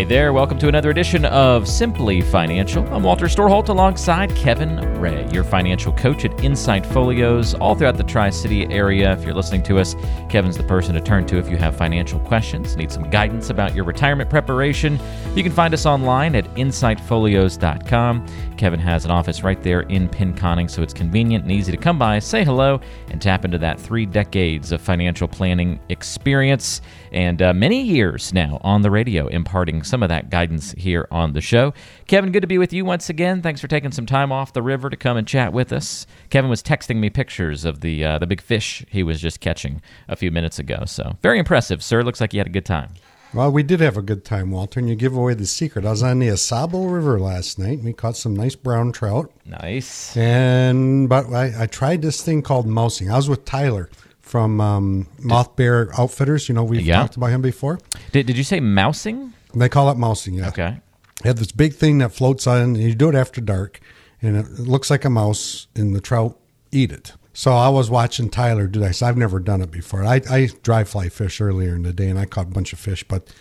Hey there, welcome to another edition of Simply Financial. I'm Walter Storholt alongside Kevin Ray, your financial coach at Insight Folios, all throughout the Tri City area. If you're listening to us, Kevin's the person to turn to if you have financial questions, need some guidance about your retirement preparation. You can find us online at insightfolios.com. Kevin has an office right there in Pinconning, so it's convenient and easy to come by, say hello, and tap into that three decades of financial planning experience and uh, many years now on the radio imparting some of that guidance here on the show. Kevin, good to be with you once again. Thanks for taking some time off the river to come and chat with us. Kevin was texting me pictures of the uh, the big fish he was just catching a few minutes ago. So very impressive, sir. Looks like you had a good time. Well, we did have a good time, Walter, and you give away the secret. I was on the Au Sable River last night. And we caught some nice brown trout. Nice. And but I, I tried this thing called mousing. I was with Tyler from um, Moth Bear Outfitters. You know, we've yeah. talked about him before. Did, did you say mousing? They call it mousing, yeah. Okay. They have this big thing that floats on, and you do it after dark, and it looks like a mouse, and the trout eat it. So I was watching Tyler do this. I've never done it before. I, I dry fly fish earlier in the day, and I caught a bunch of fish, but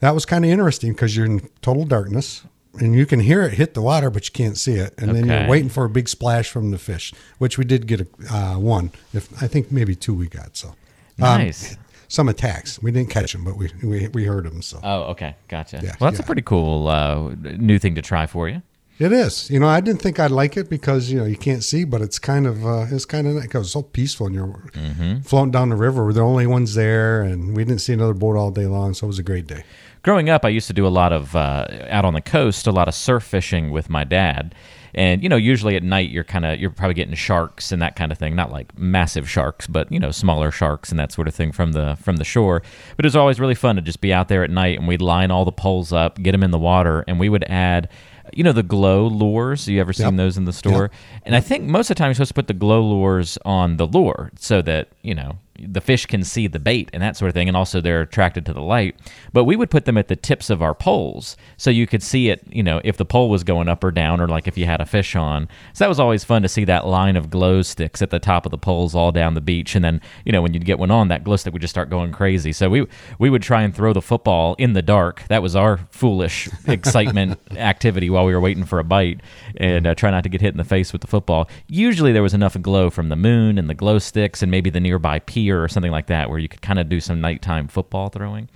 that was kind of interesting because you're in total darkness, and you can hear it hit the water, but you can't see it. And okay. then you're waiting for a big splash from the fish, which we did get a uh, one. If I think maybe two we got. So um, nice. Um, some attacks. We didn't catch them, but we we, we heard them. So. Oh, okay, gotcha. Yeah, well, that's yeah. a pretty cool uh, new thing to try for you. It is. You know, I didn't think I'd like it because you know you can't see, but it's kind of uh, it's kind of because it's so peaceful and you're mm-hmm. floating down the river. We're the only ones there, and we didn't see another boat all day long, so it was a great day. Growing up, I used to do a lot of uh, out on the coast, a lot of surf fishing with my dad and you know, usually at night you're kind of you're probably getting sharks and that kind of thing. Not like massive sharks, but you know, smaller sharks and that sort of thing from the from the shore. But it was always really fun to just be out there at night and we'd line all the poles up, get them in the water, and we would add you know the glow lures. You ever seen yep. those in the store? Yep. And I think most of the time you're supposed to put the glow lures on the lure so that you know the fish can see the bait and that sort of thing, and also they're attracted to the light. But we would put them at the tips of our poles so you could see it, you know, if the pole was going up or down, or like if you had a fish on. So that was always fun to see that line of glow sticks at the top of the poles all down the beach. And then, you know, when you'd get one on, that glow stick would just start going crazy. So we we would try and throw the football in the dark. That was our foolish excitement activity while we were waiting for a bite, and uh, try not to get hit in the face with the football. Usually there was enough glow from the moon and the glow sticks and maybe the nearby pier or something like that, where you could kind of do some nighttime football throwing.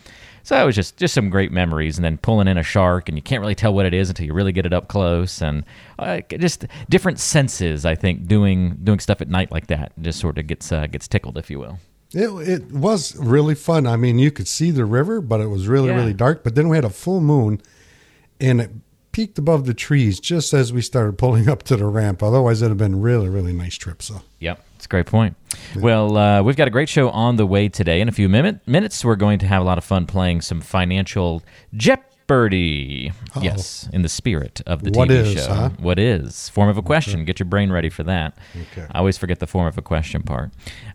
So it was just just some great memories, and then pulling in a shark, and you can't really tell what it is until you really get it up close, and uh, just different senses. I think doing doing stuff at night like that just sort of gets uh, gets tickled, if you will. It, it was really fun. I mean, you could see the river, but it was really, yeah. really dark. But then we had a full moon, and it peaked above the trees just as we started pulling up to the ramp. Otherwise, it'd have been really, really nice trip. So. Yep. A great point. Well, uh, we've got a great show on the way today. In a few minute, minutes, we're going to have a lot of fun playing some financial Jep Jeopardy. Uh-oh. Yes, in the spirit of the what TV is, show. Huh? What is? Form of a question. Get your brain ready for that. Okay. I always forget the form of a question part.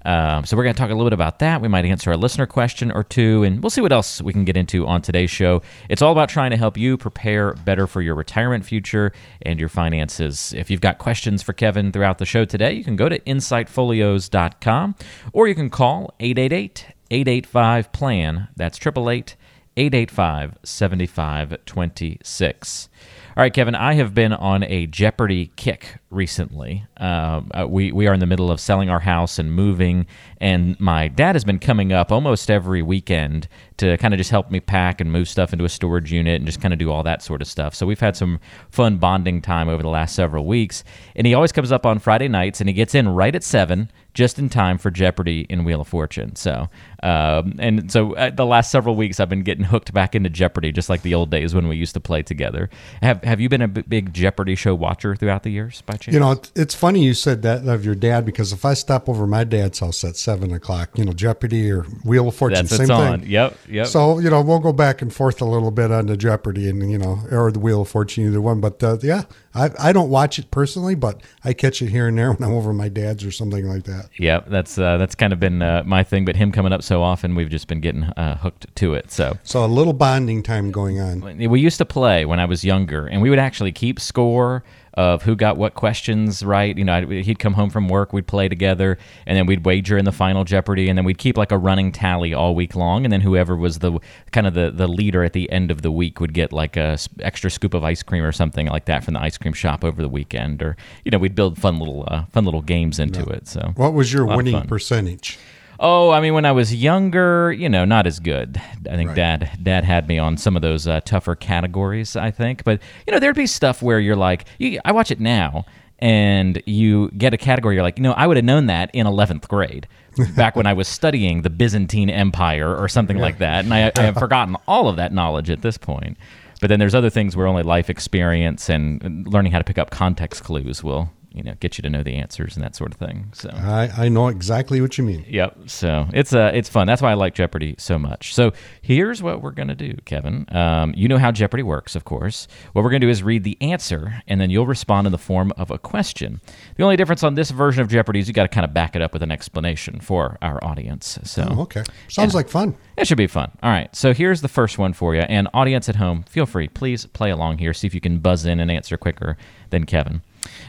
Um, so we're going to talk a little bit about that. We might answer a listener question or two, and we'll see what else we can get into on today's show. It's all about trying to help you prepare better for your retirement future and your finances. If you've got questions for Kevin throughout the show today, you can go to insightfolios.com or you can call 888 885 PLAN. That's 888 885 7526. All right, Kevin, I have been on a Jeopardy kick recently. Um, uh, we, we are in the middle of selling our house and moving, and my dad has been coming up almost every weekend to kind of just help me pack and move stuff into a storage unit and just kind of do all that sort of stuff. So we've had some fun bonding time over the last several weeks. And he always comes up on Friday nights and he gets in right at 7 just in time for Jeopardy and Wheel of Fortune. So, um, and so uh, the last several weeks, I've been getting hooked back into Jeopardy, just like the old days when we used to play together. Have Have you been a b- big Jeopardy show watcher throughout the years, by chance? You know, it's funny you said that of your dad because if I stop over my dad's house at seven o'clock, you know, Jeopardy or Wheel of Fortune, That's same on. Yep. Yep. So you know we'll go back and forth a little bit on the Jeopardy and you know or the Wheel of Fortune either one. But uh, yeah, I I don't watch it personally, but I catch it here and there when I'm over my dad's or something like that. Yep, that's uh, that's kind of been uh, my thing. But him coming up so often, we've just been getting uh, hooked to it. So So a little bonding time going on. we used to play when I was younger, and we would actually keep score of who got what questions right. You know, he'd come home from work, we'd play together, and then we'd wager in the final Jeopardy, and then we'd keep like a running tally all week long, and then whoever was the kind of the, the leader at the end of the week would get like a extra scoop of ice cream or something like that from the ice cream shop over the weekend, or you know, we'd build fun little uh, fun little games into it. So What was your winning percentage? Oh, I mean, when I was younger, you know, not as good. I think Right. dad dad had me on some of those uh, tougher categories. I think, but you know, there'd be stuff where you're like, you, I watch it now, and you get a category. You're like, you know, I would have known that in 11th grade, back when I was studying the Byzantine Empire or something like that, and I, I have forgotten all of that knowledge at this point. But then there's other things where only life experience and learning how to pick up context clues will, you know, get you to know the answers and that sort of thing. So. I, I know exactly what you mean. Yep. So it's uh, it's fun. That's why I like Jeopardy so much. So here's what we're gonna do, Kevin. Um, you know how Jeopardy works, of course. What we're gonna do is read the answer, and then you'll respond in the form of a question. The only difference on this version of Jeopardy is you got to kind of back it up with an explanation for our audience. So Oh, okay. Sounds like fun. it should be fun. All right. So here's the first one for you. And audience at home, feel free. Please play along here. See if you can buzz in and answer quicker than Kevin.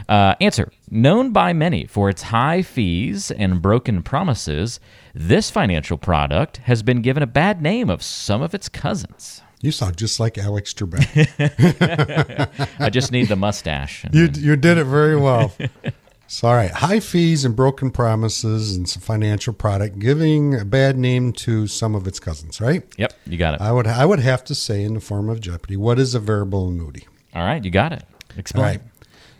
Uh, answer Known by many for its high fees and broken promises, this financial product has been given a bad name of some of its cousins. You sound just like Alex Trebek. I just need the mustache. you you did it very well. So, all right, high fees and broken promises and some financial product giving a bad name to some of its cousins, right? Yep, you got it. I would I would have to say in the form of Jeopardy, what is a variable annuity? All right, you got it. Explain. right.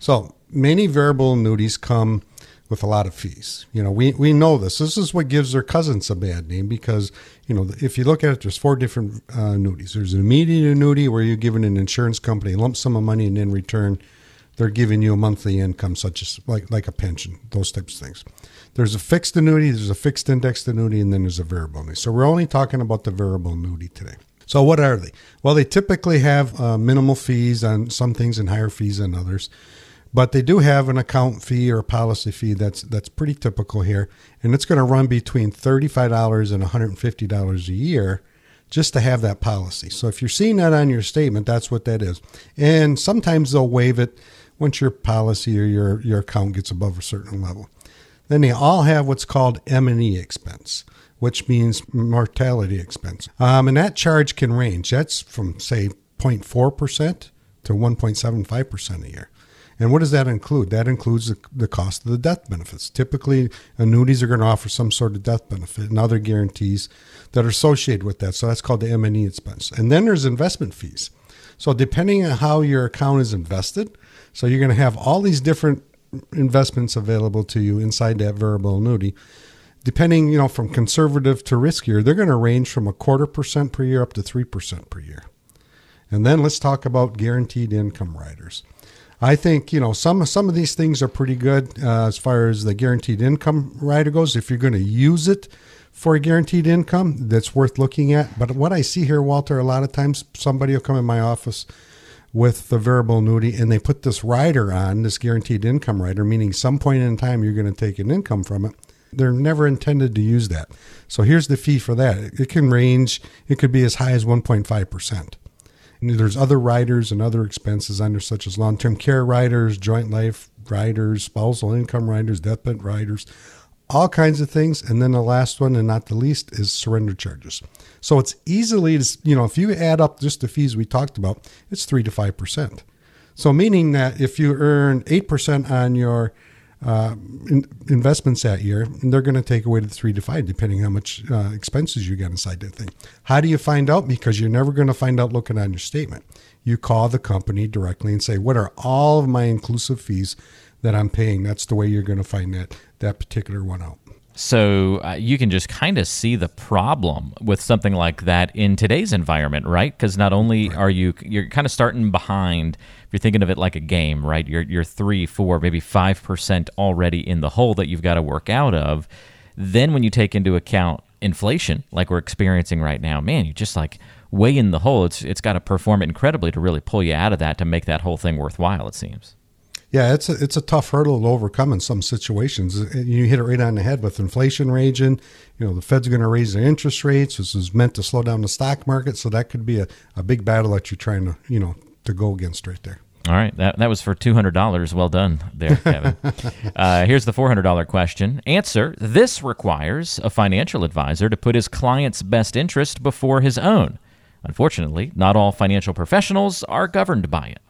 So many variable annuities come with a lot of fees. You know, we, we know this. This is what gives their cousins a bad name because, you know, if you look at it, there's four different uh, annuities. There's an immediate annuity where you're giving an insurance company a lump sum of money and in return, they're giving you a monthly income, such as like, like a pension, those types of things. There's a fixed annuity, there's a fixed indexed annuity, and then there's a variable annuity. So we're only talking about the variable annuity today. So what are they? Well, they typically have uh, minimal fees on some things and higher fees on others, but they do have an account fee or a policy fee that's that's pretty typical here, and it's going to run between thirty-five dollars and one hundred and fifty dollars a year just to have that policy. So if you're seeing that on your statement, that's what that is. And sometimes they'll waive it once your policy or your your account gets above a certain level. Then they all have what's called M&E expense, which means mortality expense. Um, and that charge can range. That's from, say, 0.4% to 1.75% a year. And what does that include? That includes the, the cost of the death benefits. Typically, annuities are going to offer some sort of death benefit and other guarantees that are associated with that. So that's called the M&E expense. And then there's investment fees. So depending on how your account is invested, so you're going to have all these different investments available to you inside that variable annuity. Depending, you know, from conservative to riskier, they're going to range from a quarter percent per year up to three percent per year. And then let's talk about guaranteed income riders. I think you know some some of these things are pretty good uh, as far as the guaranteed income rider goes. If you're going to use it for a guaranteed income, that's worth looking at. But what I see here, Walter, a lot of times somebody will come in my office with the variable annuity and they put this rider on this guaranteed income rider, meaning some point in time you're going to take an income from it. They're never intended to use that. So here's the fee for that. It can range. It could be as high as 1.5 percent. There's other riders and other expenses under such as long-term care riders, joint life riders, spousal income riders, death benefit riders, all kinds of things. And then the last one, and not the least, is surrender charges. So it's easily, you know, if you add up just the fees we talked about, it's three to five percent. So meaning that if you earn eight percent on your uh, in, investments that year, they're going to take away the three to five, depending how much uh, expenses you got inside that thing. How do you find out? Because you're never going to find out looking on your statement. You call the company directly and say, "What are all of my inclusive fees that I'm paying?" That's the way you're going to find that that particular one out. So uh, you can just kind of see the problem with something like that in today's environment, right? Because not only are you you're kind of starting behind. You're thinking of it like a game, right? You're you're three, four, maybe five percent already in the hole that you've got to work out of. Then when you take into account inflation like we're experiencing right now, man, you're just like way in the hole. It's it's got to perform incredibly to really pull you out of that to make that whole thing worthwhile. It seems. Yeah, it's a, it's a tough hurdle to overcome in some situations. You hit it right on the head with inflation raging. You know, the Fed's going to raise their interest rates. This is meant to slow down the stock market, so that could be a, a big battle that you're trying to you know to go against right there. All right, that, that was for $200. Well done there, Kevin. uh, here's the $400 question. Answer This requires a financial advisor to put his client's best interest before his own. Unfortunately, not all financial professionals are governed by it.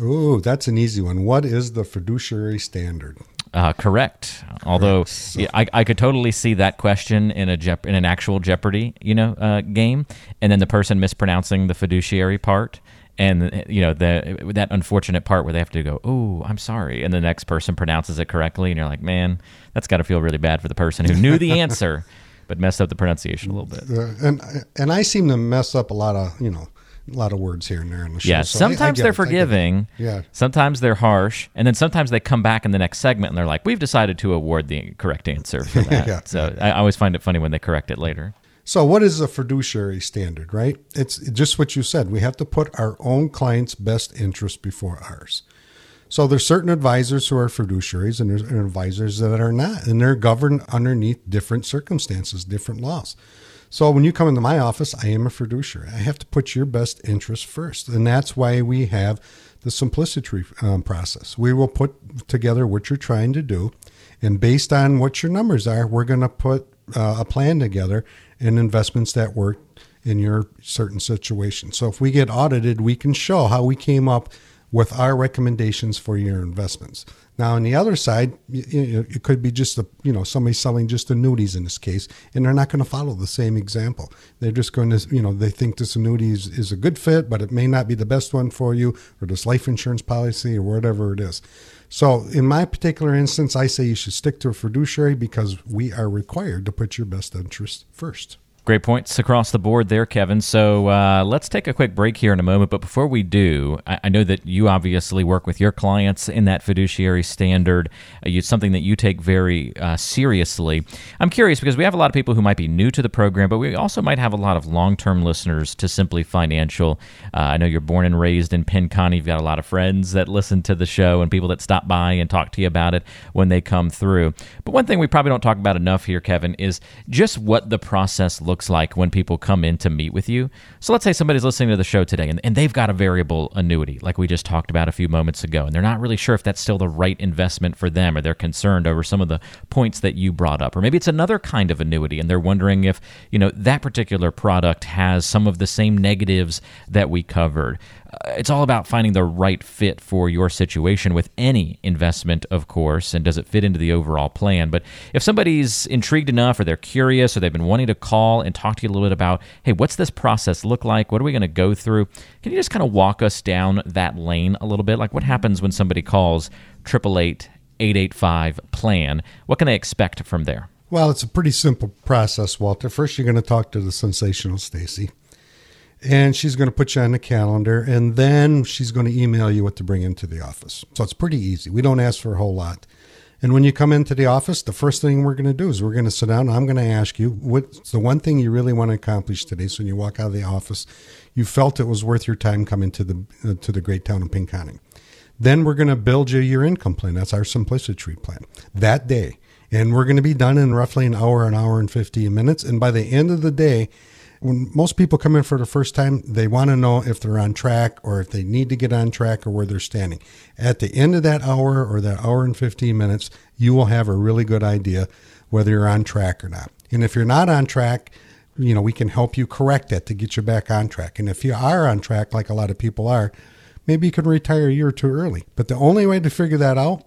Ooh, that's an easy one. What is the fiduciary standard? Uh, correct. Although so, yeah, I, I could totally see that question in a in an actual Jeopardy, you know, uh, game, and then the person mispronouncing the fiduciary part, and you know the that unfortunate part where they have to go, "Oh, I'm sorry," and the next person pronounces it correctly, and you're like, "Man, that's got to feel really bad for the person who knew the answer." but messed up the pronunciation a little bit. Uh, and and I seem to mess up a lot of you know a lot of words here and there in the show. Yeah, so sometimes I, I they're it, forgiving. Yeah. Sometimes they're harsh, and then sometimes they come back in the next segment and they're like, "We've decided to award the correct answer for that." yeah. So I always find it funny when they correct it later. So, what is a fiduciary standard, right? It's just what you said. We have to put our own client's best interest before ours. So, there's certain advisors who are fiduciaries and there's advisors that are not, and they're governed underneath different circumstances, different laws. So, when you come into my office, I am a fiduciary. I have to put your best interest first. And that's why we have the simplicity um, process. We will put together what you're trying to do, and based on what your numbers are, we're going to put uh, a plan together and investments that work in your certain situation. So if we get audited, we can show how we came up with our recommendations for your investments. Now, on the other side, it could be just a, you know somebody selling just annuities in this case, and they're not going to follow the same example. They're just going to you know they think this annuity is, is a good fit, but it may not be the best one for you, or this life insurance policy, or whatever it is. So, in my particular instance, I say you should stick to a fiduciary because we are required to put your best interest first. Great points across the board there, Kevin. So uh, let's take a quick break here in a moment. But before we do, I, I know that you obviously work with your clients in that fiduciary standard. Uh, it's something that you take very uh, seriously. I'm curious because we have a lot of people who might be new to the program, but we also might have a lot of long term listeners to Simply Financial. Uh, I know you're born and raised in Penn County. You've got a lot of friends that listen to the show and people that stop by and talk to you about it when they come through. But one thing we probably don't talk about enough here, Kevin, is just what the process looks looks like when people come in to meet with you. So let's say somebody's listening to the show today and, and they've got a variable annuity, like we just talked about a few moments ago, and they're not really sure if that's still the right investment for them, or they're concerned over some of the points that you brought up. Or maybe it's another kind of annuity and they're wondering if, you know, that particular product has some of the same negatives that we covered. It's all about finding the right fit for your situation with any investment, of course, and does it fit into the overall plan. But if somebody's intrigued enough or they're curious or they've been wanting to call and talk to you a little bit about, hey, what's this process look like? What are we going to go through? Can you just kind of walk us down that lane a little bit? Like what happens when somebody calls 888 885 plan? What can they expect from there? Well, it's a pretty simple process, Walter. First, you're going to talk to the sensational Stacy and she's going to put you on the calendar and then she's going to email you what to bring into the office. So it's pretty easy. We don't ask for a whole lot. And when you come into the office the first thing we're going to do is we're going to sit down i'm going to ask you what's the one thing you really want to accomplish today? So when you walk out of the office you felt it was worth your time coming to the uh, to the great town of Pinconning. then we're going to build you your income plan. That's our simplicity plan that day. And we're going to be done in roughly an hour an hour and 15 minutes. And by the end of the day when most people come in for the first time, they want to know if they're on track or if they need to get on track or where they're standing. At the end of that hour or that hour and 15 minutes, you will have a really good idea whether you're on track or not. And if you're not on track, you know, we can help you correct that to get you back on track. And if you are on track, like a lot of people are, maybe you can retire a year two early. But the only way to figure that out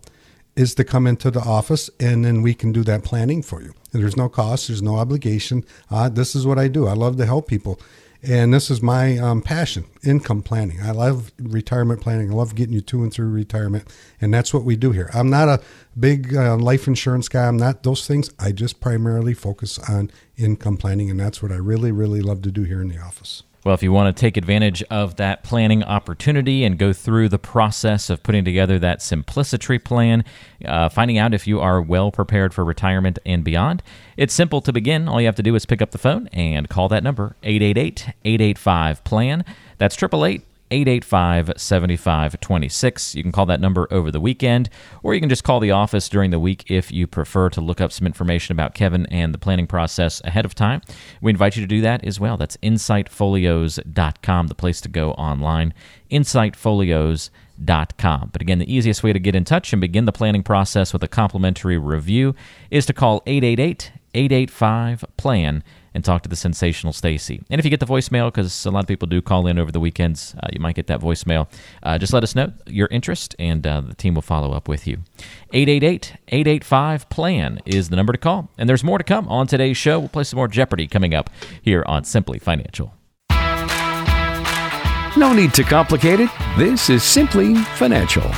is to come into the office and then we can do that planning for you. There's no cost, there's no obligation. Uh, this is what I do. I love to help people. And this is my um, passion income planning. I love retirement planning. I love getting you to and through retirement. And that's what we do here. I'm not a big uh, life insurance guy. I'm not those things. I just primarily focus on income planning. And that's what I really, really love to do here in the office. Well, if you want to take advantage of that planning opportunity and go through the process of putting together that simplicity plan, uh, finding out if you are well prepared for retirement and beyond, it's simple to begin. All you have to do is pick up the phone and call that number 888 885 PLAN. That's 888 885 7526. You can call that number over the weekend, or you can just call the office during the week if you prefer to look up some information about Kevin and the planning process ahead of time. We invite you to do that as well. That's insightfolios.com, the place to go online. Insightfolios.com. But again, the easiest way to get in touch and begin the planning process with a complimentary review is to call 888 885 PLAN and talk to the sensational Stacy. And if you get the voicemail, because a lot of people do call in over the weekends, uh, you might get that voicemail. Uh, just let us know your interest, and uh, the team will follow up with you. 888-885-PLAN is the number to call. And there's more to come on today's show. We'll play some more Jeopardy coming up here on Simply Financial. No need to complicate it. This is Simply Financial.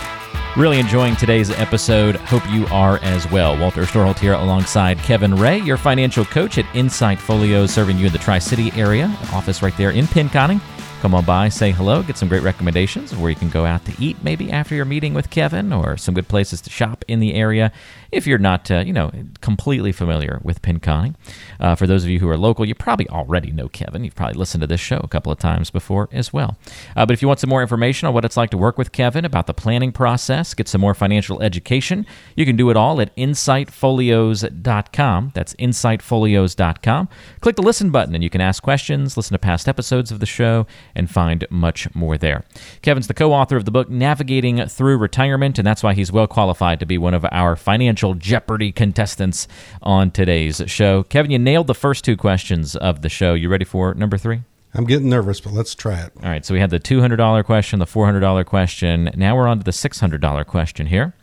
Really enjoying today's episode. Hope you are as well. Walter Storholt here alongside Kevin Ray, your financial coach at Insight Folios, serving you in the Tri City area. Office right there in Pinconning. Come on by, say hello, get some great recommendations where you can go out to eat maybe after your meeting with Kevin or some good places to shop in the area if you're not, uh, you know, completely familiar with Pinconning. Uh, for those of you who are local, you probably already know Kevin. You've probably listened to this show a couple of times before as well. Uh, but if you want some more information on what it's like to work with Kevin, about the planning process, get some more financial education, you can do it all at insightfolios.com. That's insightfolios.com. Click the listen button and you can ask questions, listen to past episodes of the show, and find much more there. Kevin's the co author of the book Navigating Through Retirement, and that's why he's well qualified to be one of our financial Jeopardy contestants on today's show. Kevin, you nailed the first two questions of the show. You ready for number three? I'm getting nervous, but let's try it. All right, so we had the $200 question, the $400 question. Now we're on to the $600 question here.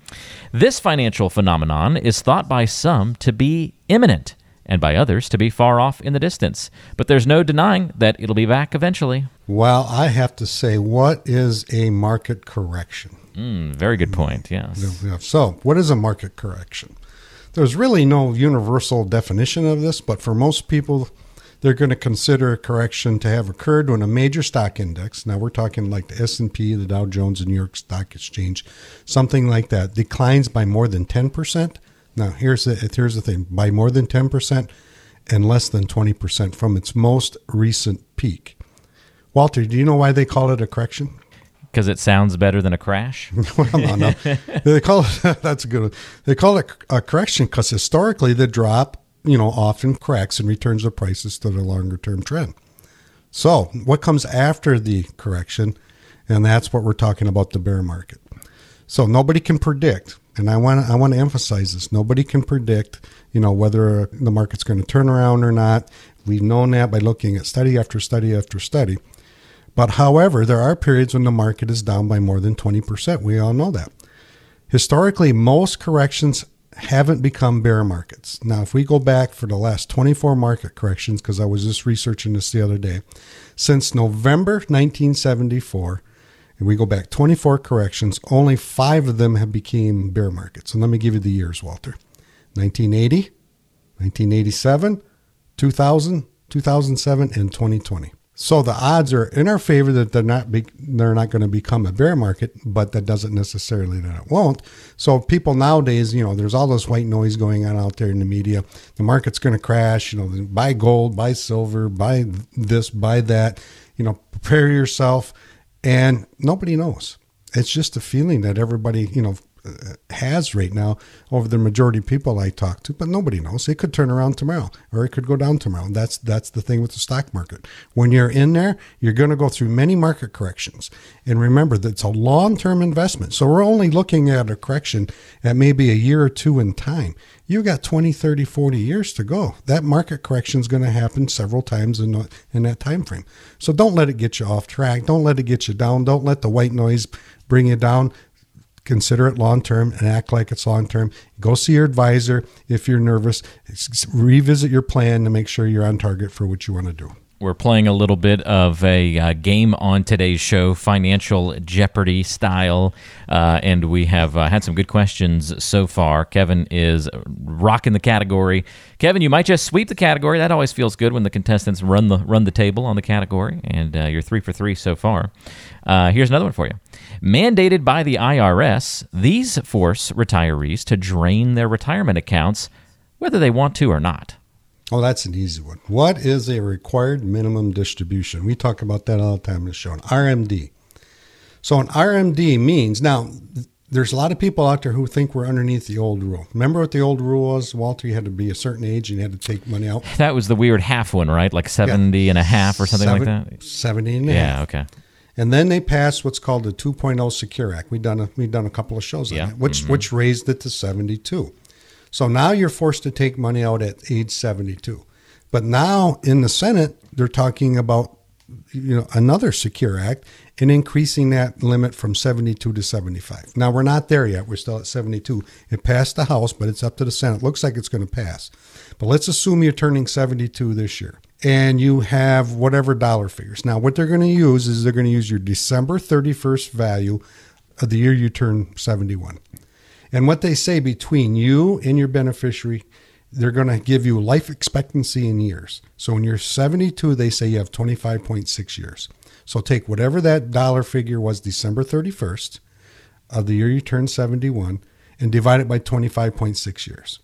This financial phenomenon is thought by some to be imminent and by others to be far off in the distance. But there's no denying that it'll be back eventually. Well, I have to say, what is a market correction? Mm, very good point, yes. So, what is a market correction? There's really no universal definition of this, but for most people, they're going to consider a correction to have occurred when a major stock index now we're talking like the s&p the dow jones the new york stock exchange something like that declines by more than 10% now, here's the here's the thing: by more than ten percent and less than twenty percent from its most recent peak. Walter, do you know why they call it a correction? Because it sounds better than a crash. well, no, no. they call it that's a good one. They call it a correction because historically the drop, you know, often cracks and returns the prices to the longer term trend. So, what comes after the correction? And that's what we're talking about the bear market. So nobody can predict and I want I want to emphasize this. Nobody can predict, you know, whether the market's going to turn around or not. We've known that by looking at study after study after study. But however, there are periods when the market is down by more than 20%. We all know that. Historically, most corrections haven't become bear markets. Now, if we go back for the last 24 market corrections, because I was just researching this the other day, since November 1974, and we go back 24 corrections, only five of them have became bear markets. And let me give you the years, Walter. 1980, 1987, 2000, 2007, and 2020. So the odds are in our favor that they're not be, they're not going to become a bear market, but that doesn't necessarily that it won't. So people nowadays, you know, there's all this white noise going on out there in the media. The market's going to crash. You know, buy gold, buy silver, buy this, buy that. You know, prepare yourself and nobody knows. It's just a feeling that everybody, you know, Uh, has right now over the majority of people I talk to, but nobody knows. It could turn around tomorrow or it could go down tomorrow. That's that's the thing with the stock market. When you're in there, you're going to go through many market corrections. And remember that it's a long-term investment. So we're only looking at a correction at maybe a year or two in time you got 20 30 40 years to go that market correction is going to happen several times in, in that time frame so don't let it get you off track don't let it get you down don't let the white noise bring you down consider it long term and act like it's long term go see your advisor if you're nervous revisit your plan to make sure you're on target for what you want to do We're playing a little bit of a uh, game on today's show, Financial Jeopardy style, uh, and we have uh, had some good questions so far. Kevin is rocking the category. Kevin, you might just sweep the category. That always feels good when the contestants run the run the table on the category, and uh, you're three for three so far. Uh, here's another one for you. Mandated by the IRS, these force retirees to drain their retirement accounts, whether they want to or not. Oh, that's an easy one. What is a required minimum distribution? We talk about that all the time in the show. An RMD. So an RMD means now there's a lot of people out there who think we're underneath the old rule. Remember what the old rule was, Walter? You had to be a certain age and you had to take money out. That was the weird half one, right? Like 70 yeah. and a half or something Seven, like that? 70 and a yeah, half. okay. And then they passed what's called the 2.0 Secure Act. We've done a, we've done a couple of shows on Yeah. that, which Mhm. which raised it to 72. So now you're forced to take money out at age 72. But now in the Senate, they're talking about you know another Secure Act and increasing that limit from 72 to 75. Now we're not there yet. We're still at 72. It passed the House, but it's up to the Senate. Looks like it's going to pass. But let's assume you're turning 72 this year and you have whatever dollar figures. Now what they're going to use is they're going to use your December 31st value of the year you turn 71. And what they say between you and your beneficiary, they're going to give you life expectancy in years. So when you're 72, they say you have 25.6 years. So take whatever that dollar figure was December 31st of the year you turn 71 and divide it by 25.6 years.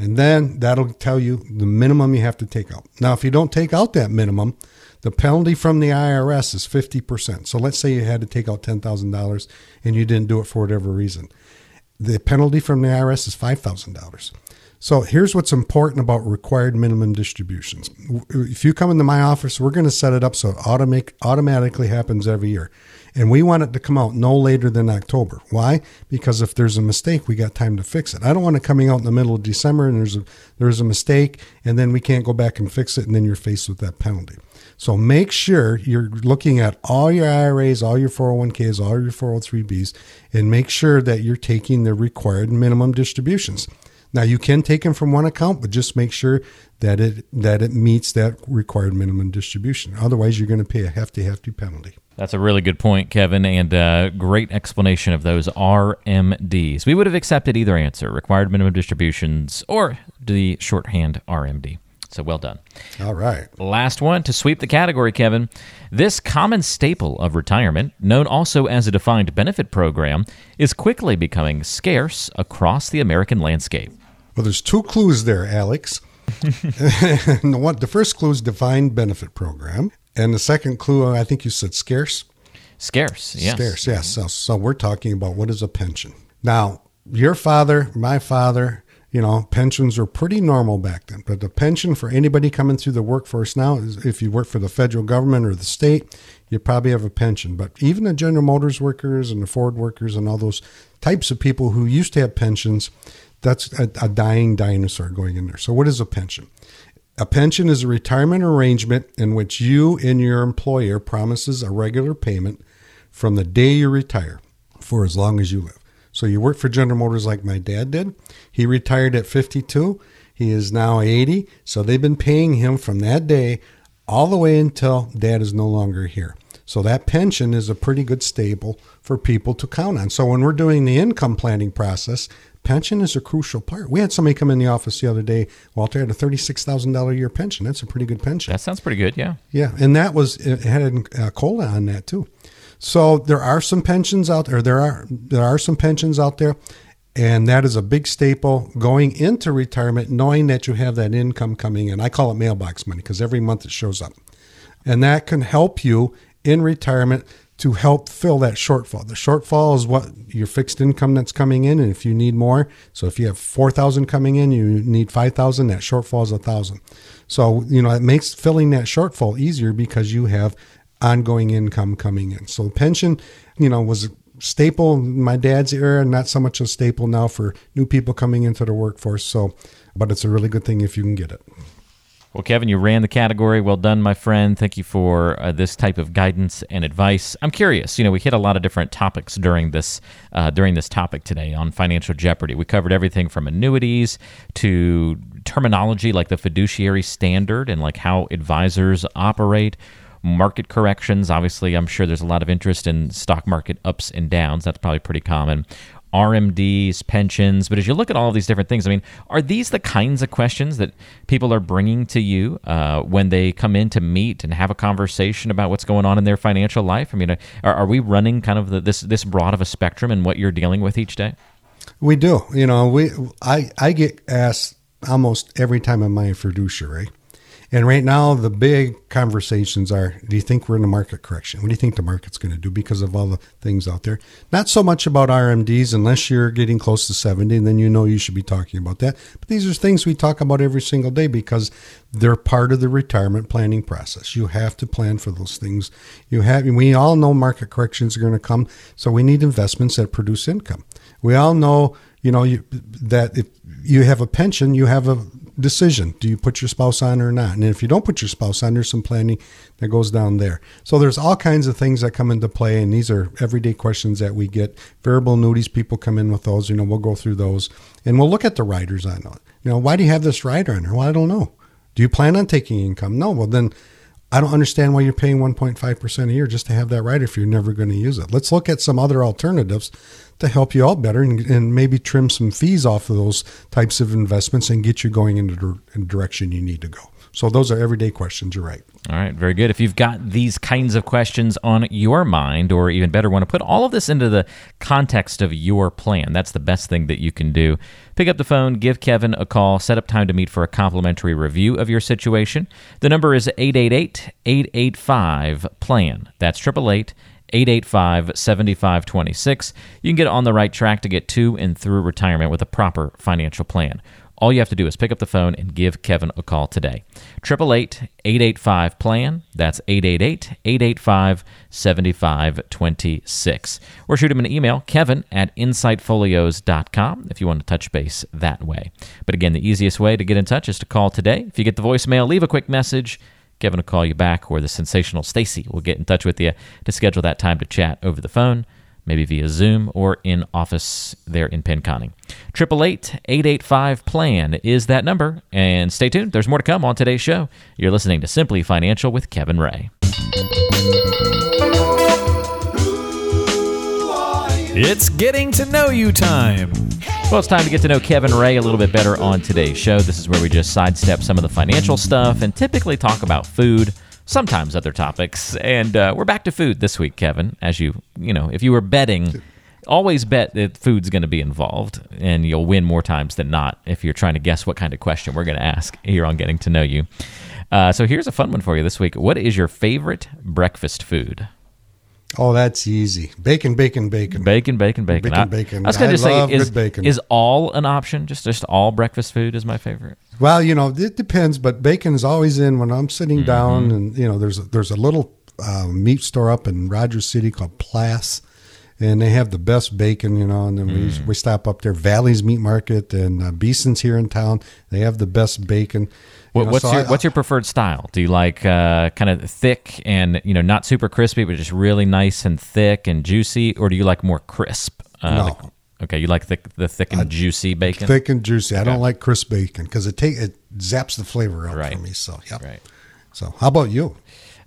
And then that'll tell you the minimum you have to take out. Now, if you don't take out that minimum, the penalty from the IRS is 50%. So let's say you had to take out $10,000 and you didn't do it for whatever reason the penalty from the IRS is $5,000. So here's what's important about required minimum distributions. If you come into my office, we're going to set it up so it automatic, automatically happens every year. And we want it to come out no later than October. Why? Because if there's a mistake, we got time to fix it. I don't want it coming out in the middle of December and there's a there's a mistake and then we can't go back and fix it and then you're faced with that penalty. So make sure you're looking at all your IRAs, all your 401ks, all your 403bs, and make sure that you're taking the required minimum distributions. Now you can take them from one account, but just make sure that it that it meets that required minimum distribution. Otherwise, you're going to pay a hefty, hefty penalty. That's a really good point, Kevin, and uh, great explanation of those RMDs. We would have accepted either answer required minimum distributions or the shorthand RMD. So well done. All right. Last one to sweep the category, Kevin. This common staple of retirement, known also as a defined benefit program, is quickly becoming scarce across the American landscape. Well, there's two clues there, Alex. And the, one, the first clue is defined benefit program, and the second clue, I think you said scarce. Scarce, yes. Scarce, yes. Mm-hmm. So, so we're talking about what is a pension. Now, your father, my father, you know, pensions were pretty normal back then. But the pension for anybody coming through the workforce now is if you work for the federal government or the state, you probably have a pension. But even the General Motors workers and the Ford workers and all those types of people who used to have pensions, that's a, a dying dinosaur going in there. So, what is a pension? A pension is a retirement arrangement in which you and your employer promises a regular payment from the day you retire for as long as you live. So you work for General Motors like my dad did. He retired at 52. He is now 80. So they've been paying him from that day all the way until dad is no longer here. So that pension is a pretty good stable for people to count on. So when we're doing the income planning process, pension is a crucial part. We had somebody come in the office the other day. Walter had a thirty-six thousand dollar a year pension. That's a pretty good pension. That sounds pretty good, yeah. Yeah, and that was it had a uh, cola on that too. So there are some pensions out there. There are there are some pensions out there, and that is a big staple going into retirement, knowing that you have that income coming in. I call it mailbox money because every month it shows up, and that can help you in retirement to help fill that shortfall. The shortfall is what your fixed income that's coming in, and if you need more, so if you have four thousand coming in, you need five thousand. That shortfall is a thousand. So you know it makes filling that shortfall easier because you have ongoing income coming in. So pension, you know, was a staple in my dad's era, not so much a staple now for new people coming into the workforce. So, but it's a really good thing if you can get it. Well, Kevin, you ran the category. Well done, my friend. Thank you for uh, this type of guidance and advice. I'm curious. You know, we hit a lot of different topics during this uh, during this topic today on financial jeopardy. We covered everything from annuities to terminology like the fiduciary standard and like how advisors operate. Market corrections. Obviously, I'm sure there's a lot of interest in stock market ups and downs. That's probably pretty common. RMDs, pensions. But as you look at all these different things, I mean, are these the kinds of questions that people are bringing to you uh, when they come in to meet and have a conversation about what's going on in their financial life? I mean, uh, are, are we running kind of the, this this broad of a spectrum in what you're dealing with each day? We do. You know, we I I get asked almost every time I'm my fiduciary and right now, the big conversations are do you think we're in a market correction? What do you think the market's going to do because of all the things out there? Not so much about RMDs unless you're getting close to 70, and then you know you should be talking about that. But these are things we talk about every single day because they're part of the retirement planning process. You have to plan for those things. You have, we all know market corrections are going to come, so we need investments that produce income. We all know, you know, you, that if you have a pension, you have a decision. Do you put your spouse on or not? And if you don't put your spouse on, there's some planning that goes down there. So there's all kinds of things that come into play, and these are everyday questions that we get. Variable annuities, people come in with those. You know, we'll go through those, and we'll look at the riders on it. You know, why do you have this rider on there? Well, I don't know. Do you plan on taking income? No. Well, then I don't understand why you're paying 1.5% a year just to have that right if you're never going to use it. Let's look at some other alternatives to help you out better and, and maybe trim some fees off of those types of investments and get you going in the, in the direction you need to go. So those are everyday questions. You're right. All right, very good. If you've got these kinds of questions on your mind, or even better, want to put all of this into the context of your plan, that's the best thing that you can do. Pick up the phone, give Kevin a call, set up time to meet for a complimentary review of your situation. The number is 888 885 PLAN. That's 888 885 7526. You can get on the right track to get to and through retirement with a proper financial plan. All you have to do is pick up the phone and give Kevin a call today. 888 885 PLAN. That's 888 885 7526. Or shoot him an email, kevin at insightfolios.com, if you want to touch base that way. But again, the easiest way to get in touch is to call today. If you get the voicemail, leave a quick message. Kevin will call you back, or the sensational Stacy will get in touch with you to schedule that time to chat over the phone, maybe via Zoom or in office there in Pinconning. 888-885-PLAN is that number. And stay tuned, there's more to come on today's show. You're listening to Simply Financial with Kevin Ray. It's getting to know you time. Well, it's time to get to know Kevin Ray a little bit better on today's show. This is where we just sidestep some of the financial stuff and typically talk about food, sometimes other topics. And uh, we're back to food this week, Kevin. As you, you know, if you were betting, always bet that food's going to be involved, and you'll win more times than not if you're trying to guess what kind of question we're going to ask here on Getting to Know You. Uh, so here's a fun one for you this week. What is your favorite breakfast food? Oh, that's easy. Bacon, bacon, bacon. Bacon, bacon, bacon. Bacon, I, bacon. I was going to say, is, bacon. is all an option? Just just all breakfast food is my favorite. Well, you know, it depends, but bacon is always in when I'm sitting Mm-hmm. down, and you know, there's a, there's a little uh, meat store up in Rogers City called Plath's, and they have the best bacon, you know. And then Mm. we we stop up there, Valley's Meat Market and uh, Beeson's here in town. They have the best bacon. What, know, what's so your I- What's your preferred style? Do you like uh, kind of thick and you know not super crispy, but just really nice and thick and juicy, or do you like more crisp? Uh, No. like- okay, you like the the thick and juicy bacon. thick and juicy. I don't like crisp bacon because it take it zaps the flavor out Right. for me. So yeah. Right. So how about you?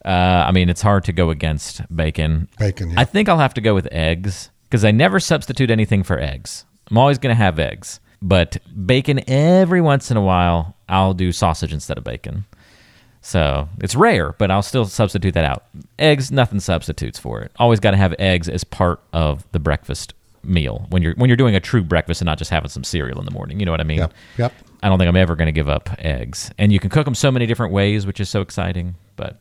Uh, I mean, it's hard to go against bacon. Bacon, yeah. I think I'll have to go with eggs because I never substitute anything for eggs. I'm always going to have eggs, but bacon every once in a while I'll do sausage instead of bacon. So it's rare, but I'll still substitute that out. Eggs, nothing substitutes for it. Always got to have eggs as part of the breakfast meal when you're when you're doing a true breakfast and not just having some cereal in the morning. You know what I mean? Yep. Yep. I don't think I'm ever going to give up eggs. And you can cook them so many different ways, which is so exciting. But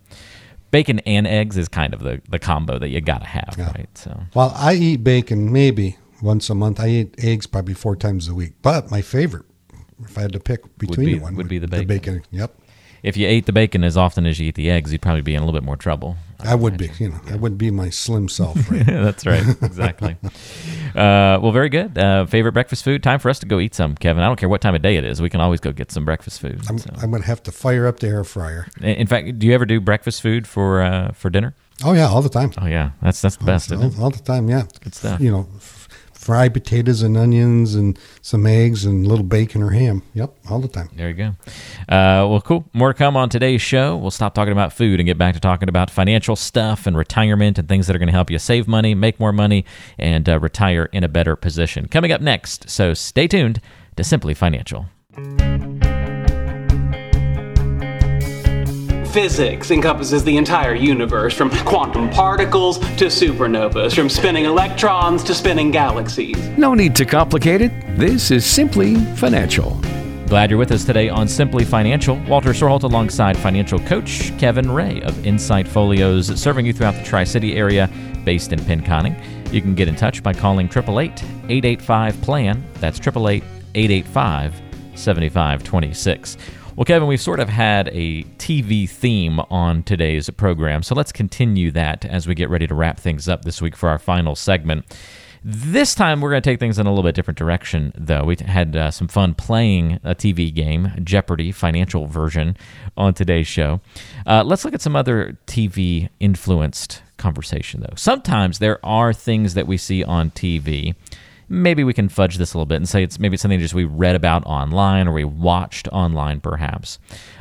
bacon and eggs is kind of the, the combo that you got to have, right? So Well, I eat bacon maybe once a month. I eat eggs probably four times a week. But my favorite, if I had to pick between be- the one, would be the The bacon. bacon. Yep. If you ate the bacon as often as you eat the eggs, you'd probably be in a little bit more trouble. I would be, you know, I would be my slim self. Right? That's right. Exactly. uh, well, very good. Uh, favorite breakfast food? Time for us to go eat some, Kevin. I don't care what time of day it is. We can always go get some breakfast food. I'm, so. I'm going to have to fire up the air fryer. In fact, do you ever do breakfast food for uh, for dinner? Oh yeah, all the time. Oh yeah, that's that's the best. isn't it? all, all the time. Yeah, Good stuff. You know, fried potatoes and onions and some eggs and a little bacon or ham. Yep, all the time. There you go. Uh, well, cool. More to come on today's show. We'll stop talking about food and get back to talking about financial stuff and retirement and things that are going to help you save money, make more money, and uh, retire in a better position. Coming up next. So stay tuned to Simply Financial. Physics encompasses the entire universe, from quantum particles to supernovas, from spinning electrons to spinning galaxies. No need to complicate it. This is Simply Financial. Glad you're with us today on Simply Financial. Walter Storholt alongside financial coach Kevin Ray of Insight Folios, serving you throughout the Tri City area based in Pinconning. You can get in touch by calling 888 885 PLAN. That's 888 885 7526. Well, Kevin, we've sort of had a TV theme on today's program, so let's continue that as we get ready to wrap things up this week for our final segment. This time, we're going to take things in a little bit different direction, though. We had uh, some fun playing a TV game, Jeopardy financial version, on today's show. Uh, let's look at some other TV influenced conversation, though. Sometimes there are things that we see on TV. Maybe we can fudge this a little bit and say it's maybe something just we read about online or we watched online, perhaps.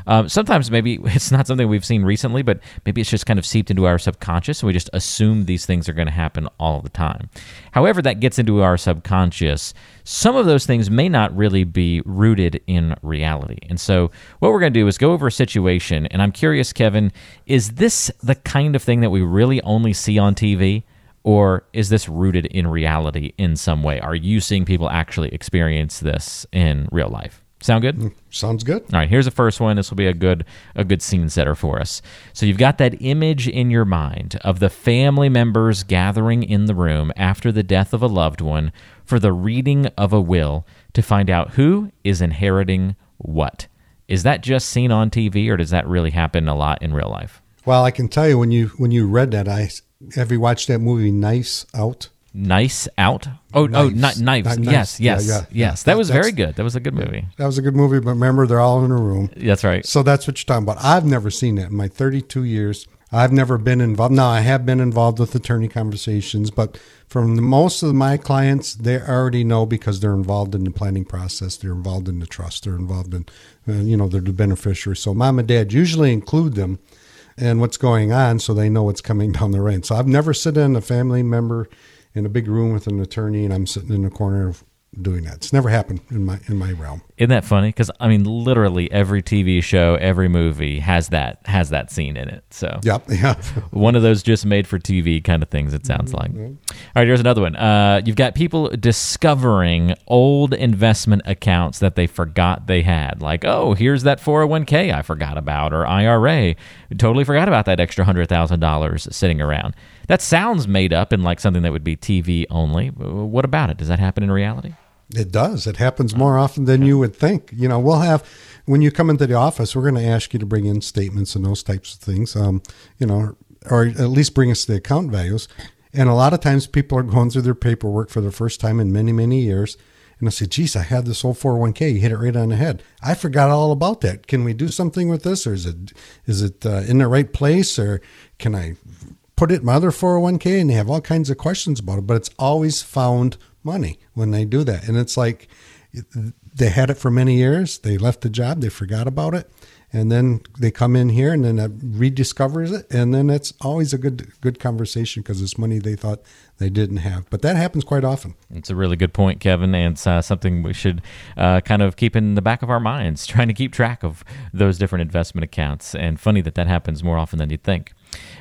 Um, sometimes maybe it's not something we've seen recently, but maybe it's just kind of seeped into our subconscious and we just assume these things are going to happen all the time. However, that gets into our subconscious, some of those things may not really be rooted in reality. And so, what we're going to do is go over a situation. And I'm curious, Kevin, is this the kind of thing that we really only see on TV? Or is this rooted in reality in some way? Are you seeing people actually experience this in real life? Sound good? Mm, sounds good. All right, here's the first one. This will be a good a good scene setter for us. So you've got that image in your mind of the family members gathering in the room after the death of a loved one for the reading of a will to find out who is inheriting what. Is that just seen on TV or does that really happen a lot in real life? Well, I can tell you when you when you read that, I have you watched that movie Nice Out? Nice out. Oh, oh, Knives. kni- knives. Kni- Yes. Yeah, yes, yeah, yes. yeah. That That- was very good. That was a good movie. That was a good movie, but remember they're all in a room. That's right. So that's what you're talking about. I've never seen that in my 32 years. I've never been involved. Now I have been involved with attorney conversations, but from the, most of my clients, they already know because they're involved in the planning process. They're involved in the trust. They're involved in, uh, you know, they're the beneficiary. So mom and dad usually include them and what's going on, so they know what's coming down the road. So I've never sit in a family member in a big room with an attorney, and I'm sitting in the corner doing that. It's never happened in my in my realm. Isn't that funny? Because I mean, literally every TV show, every movie has that has that scene in it. So Yep. Yeah. one of those just made for TV kind of things. It sounds like. All right, here's another one. Uh, you've got people discovering old investment accounts that they forgot they had. Like, oh, here's that 401k I forgot about, or IRA. Totally forgot about that extra hundred thousand dollars sitting around. That sounds made up and like something that would be TV only. What about it? Does that happen in reality? It does. It happens more often than you would think. You know, we'll have when you come into the office, we're going to ask you to bring in statements and those types of things. Um, you know, or at least bring us the account values. And a lot of times, people are going through their paperwork for the first time in many, many years, and I say, "Geez, I had this old 401k. You hit it right on the head. I forgot all about that. Can we do something with this, or is it is it uh, in the right place, or can I put it in my other 401k and they have all kinds of questions about it, but it's always found money when they do that. And it's like they had it for many years, they left the job, they forgot about it, and then they come in here and then it rediscovers it, and then it's always a good good conversation because it's money they thought they didn't have. But that happens quite often. It's a really good point, Kevin, and it's uh, something we should uh, kind of keep in the back of our minds, trying to keep track of those different investment accounts. And funny that that happens more often than you'd think.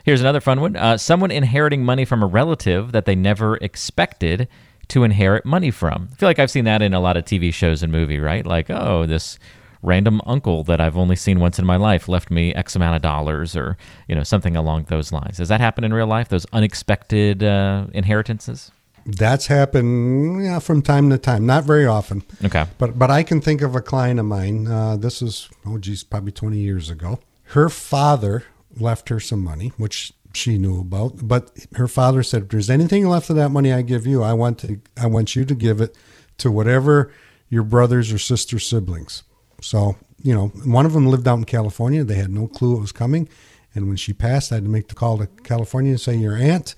Here's another fun one uh, someone inheriting money from a relative that they never expected to inherit money from. I feel like I've seen that in a lot of TV shows and movie, right? Like, oh, this random uncle that I've only seen once in my life left me X amount of dollars or, you know, something along those lines. Does that happen in real life, those unexpected uh, inheritances? That's happened yeah, from time to time, not very often. Okay. But but I can think of a client of mine. Uh, this is oh geez, probably twenty years ago. Her father left her some money, which she knew about. But her father said, "If there's anything left of that money I give you, I want to I want you to give it to whatever your brothers or sister siblings." So you know, one of them lived out in California. They had no clue it was coming, and when she passed, I had to make the call to California and say, "Your aunt."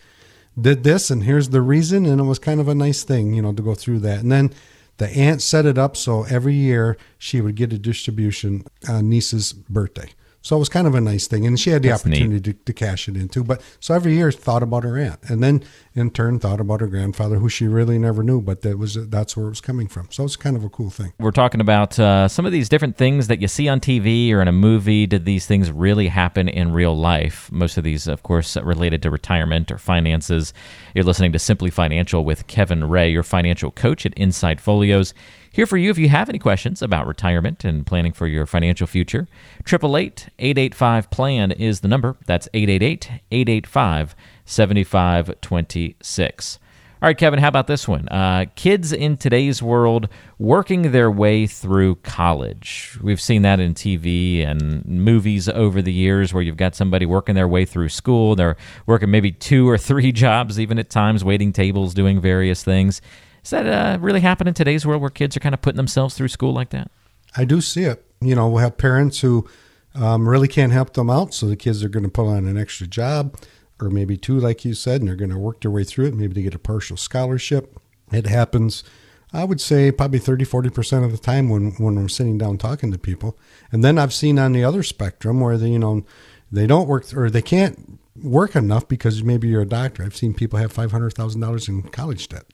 did this and here's the reason and it was kind of a nice thing you know to go through that and then the aunt set it up so every year she would get a distribution on niece's birthday so it was kind of a nice thing and she had the That's opportunity to, to cash it into but so every year thought about her aunt and then in turn thought about her grandfather who she really never knew but that was that's where it was coming from so it's kind of a cool thing We're talking about uh, some of these different things that you see on TV or in a movie. Did these things really happen in real life? Most of these, of course, related to retirement or finances. You're listening to Simply Financial with Kevin Ray, your financial coach at Insight Folios. Here for you if you have any questions about retirement and planning for your financial future. 888 885 PLAN is the number. That's 888 885 7526. All right, Kevin, how about this one? Uh, kids in today's world working their way through college. We've seen that in TV and movies over the years where you've got somebody working their way through school. They're working maybe two or three jobs, even at times, waiting tables, doing various things. Does that uh, really happen in today's world where kids are kind of putting themselves through school like that? I do see it. You know, we have parents who um, really can't help them out, so the kids are going to put on an extra job or maybe two, like you said, and they're going to work their way through it. Maybe they get a partial scholarship. It happens, I would say, probably 30, 40% of the time when, when I'm sitting down talking to people. And then I've seen on the other spectrum where they, you know, they don't work or they can't work enough because maybe you're a doctor. I've seen people have $500,000 in college debt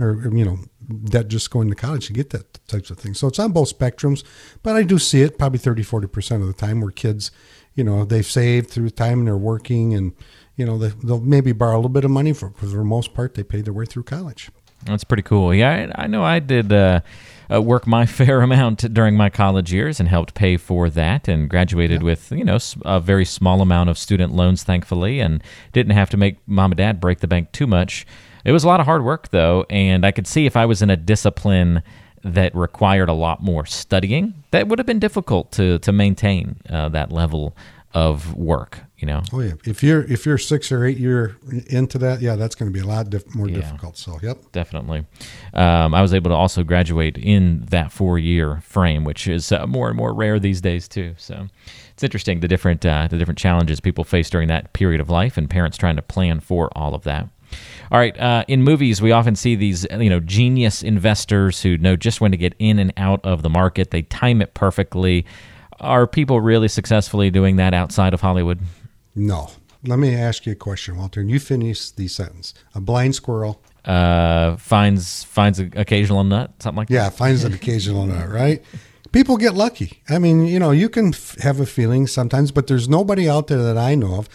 or you know debt just going to college to get that types of things so it's on both spectrums but i do see it probably 30 40% of the time where kids you know they've saved through time and they're working and you know they, they'll maybe borrow a little bit of money for for the most part they pay their way through college That's pretty cool. Yeah, I, I know I did uh, uh, work my fair amount during my college years and helped pay for that and graduated with, you know, a very small amount of student loans, thankfully, and didn't have to make mom and dad break the bank too much. It was a lot of hard work, though, and I could see if I was in a discipline that required a lot more studying, that would have been difficult to, to maintain uh, that level of work, you know? oh yeah if you're if you're six or eight year into that yeah that's going to be a lot diff- more Yeah. difficult so yep definitely. Um, I was able to also graduate in that four year frame, which is uh, more and more rare these days too. So it's interesting the different uh, the different challenges people face during that period of life, and parents trying to plan for all of that. All right, uh, in movies, we often see these you know genius investors who know just when to get in and out of the market. They time it perfectly. Are people really successfully doing that outside of Hollywood? no let me ask you a question walter and you finish the sentence a blind squirrel Uh, finds finds an occasional nut, something like that. Yeah, finds an occasional nut, right? People get lucky. I mean, you know, you can f- have a feeling sometimes, but there's nobody out there that I know of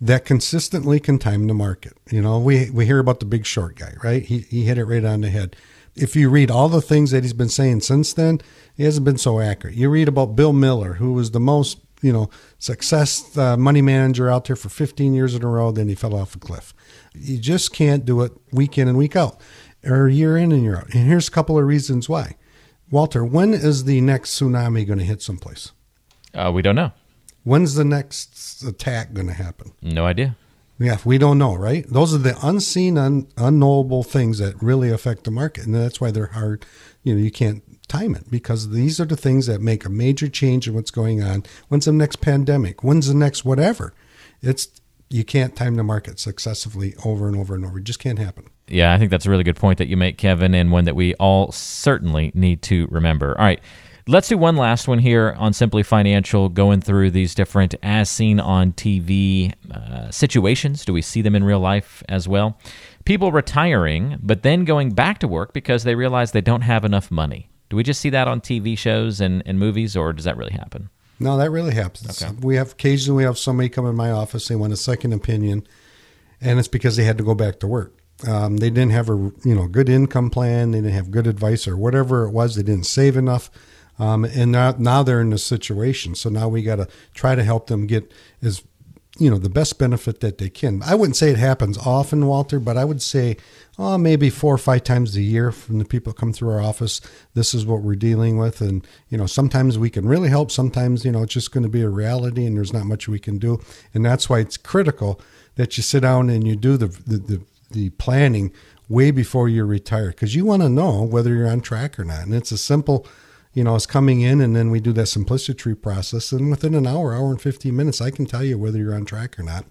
that consistently can time the market. You know, we we hear about the big short guy, right? He he hit it right on the head. If you read all the things that he's been saying since then, he hasn't been so accurate. You read about Bill Miller, who was the most, you know, success uh, money manager out there for 15 years in a row, then he fell off a cliff. You just can't do it week in and week out or year in and year out. And here's a couple of reasons why. Walter, when is the next tsunami going to hit someplace? Uh, we don't know. When's the next attack going to happen? No idea. Yeah, we don't know, right? Those are the unseen, un- unknowable things that really affect the market, and that's why they're hard. You know, you can't time it because these are the things that make a major change in what's going on. When's the next pandemic? When's the next whatever? It's you can't time the market successively over and over and over. It just can't happen. Yeah, I think that's a really good point that you make, Kevin, and one that we all certainly need to remember. All right, let's do one last one here on Simply Financial, going through these different as seen on TV uh, situations. Do we see them in real life as well? People retiring, but then going back to work because they realize they don't have enough money. Do we just see that on TV shows and, and movies, or does that really happen? No, that really happens. Okay. We have occasionally we have somebody come in my office. They want a second opinion, and it's because they had to go back to work. Um, they didn't have a you know good income plan. They didn't have good advice or whatever it was. They didn't save enough, um, and now now they're in this situation. So now we got to try to help them get as you know the best benefit that they can. I wouldn't say it happens often, Walter, but I would say oh, maybe four or five times a year from the people come through our office. This is what we're dealing with, and you know sometimes we can really help. Sometimes you know it's just going to be a reality, and there's not much we can do, and that's why it's critical that you sit down and you do the the, the, the planning way before you retire because you want to know whether you're on track or not, and it's a simple you know, is coming in and then we do that simplicity process. And within an hour, hour and 15 minutes, I can tell you whether you're on track or not.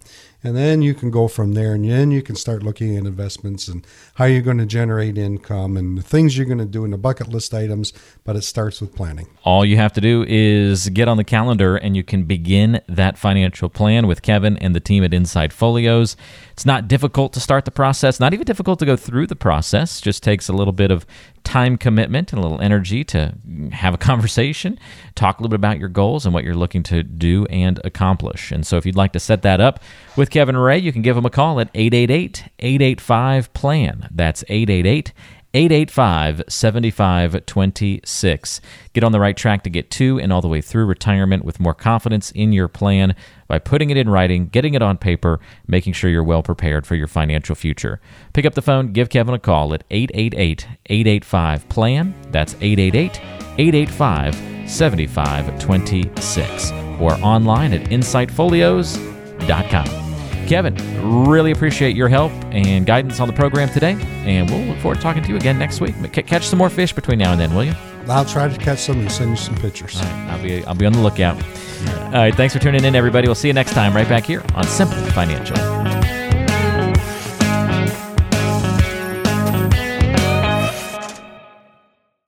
And then you can go from there and then you can start looking at investments and how you're going to generate income and the things you're going to do in the bucket list items. But it starts with planning. All you have to do is get on the calendar and you can begin that financial plan with Kevin and the team at Insight Folios. It's not difficult to start the process, not even difficult to go through the process. Just takes a little bit of time commitment and a little energy to have a conversation, talk a little bit about your goals and what you're looking to do and accomplish. And so if you'd like to set that up with Kevin Ray, you can give him a call at 888 885 PLAN. That's 888 885 7526. Get on the right track to get to and all the way through retirement with more confidence in your plan by putting it in writing, getting it on paper, making sure you're well prepared for your financial future. Pick up the phone, give Kevin a call at 888 885 PLAN. That's 888 885 7526 or online at insightfolios.com. Kevin, really appreciate your help and guidance on the program today, and we'll look forward to talking to you again next week. Catch some more fish between now and then, will you? I'll try to catch some and send you some pictures. I'll be I'll be on the lookout. All right, thanks for tuning in, everybody. We'll see you next time right back here on Simple Financial.